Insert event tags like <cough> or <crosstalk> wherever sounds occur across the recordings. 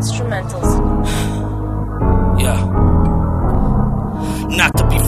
instrumentals. <sighs> Yeah.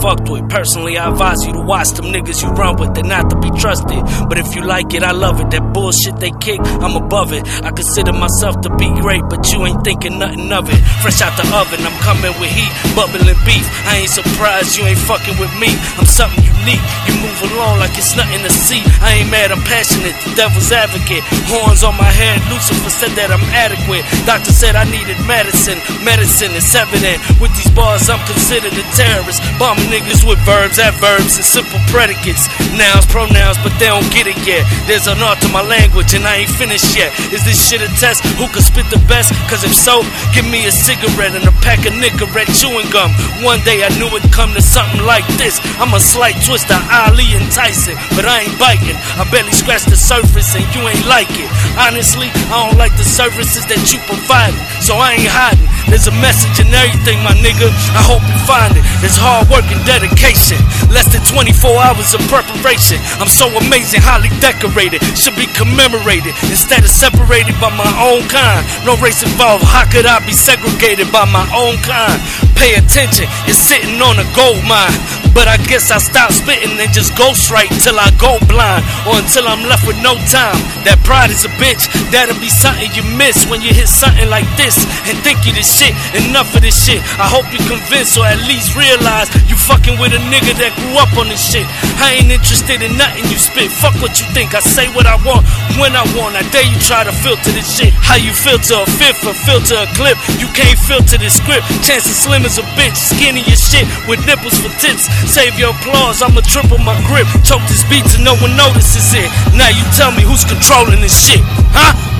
Fucked with. Personally, I advise you to watch them niggas you run with. They're not to be trusted. But if you like it, I love it. That bullshit they kick, I'm above it. I consider myself to be great, but you ain't thinking nothing of it. Fresh out the oven, I'm coming with heat, bubbling beef. I ain't surprised you ain't fucking with me. I'm something unique. You move along like it's nothing to see. I ain't mad, I'm passionate. The devil's advocate. Horns on my head. Lucifer said that I'm adequate. Doctor said I needed medicine. Medicine is evident. With these bars, I'm considered a terrorist. Bombing niggas with verbs, adverbs, and simple predicates. Nouns, pronouns, but they don't get it yet. There's an art to my language, and I ain't finished yet. Is this shit a test? Who can spit the best? Cause if so, give me a cigarette and a pack of Nicorette chewing gum. One day I knew it'd come to something like this. I'm a slight twister, Ali and Tyson, but I ain't biting. I barely scratch the surface, and you ain't like it. Honestly, I don't like the services that you provide, so I ain't hiding. There's a message in everything, my nigga. I hope you find it. There's hard work and dedication. Less than 24 hours of preparation. I'm so amazing, highly decorated. Should be commemorated instead of separated by my own kind. No race involved. How could I be segregated by my own kind? Pay attention, you're sitting on a gold mine. But I guess I stop spitting and just straight till I go blind or until I'm left with no time. That pride is a bitch. That'll be something you miss when you hit something like this and think you the shit. Enough of this shit. I hope you're convinced or at least realize you fucking with a nigga that grew up on this shit. I ain't interested in nothing you spit. Fuck what you think. I say what I want when I want. I dare you try to filter this shit. How you filter a fifth or filter a clip? You can't filter this script. Chances slim as a bitch. Skinny as shit with nipples for tits. Save your applause. I'ma triple my grip. Choke this beat till no one notices it. Now you tell me who's controlling this shit, huh?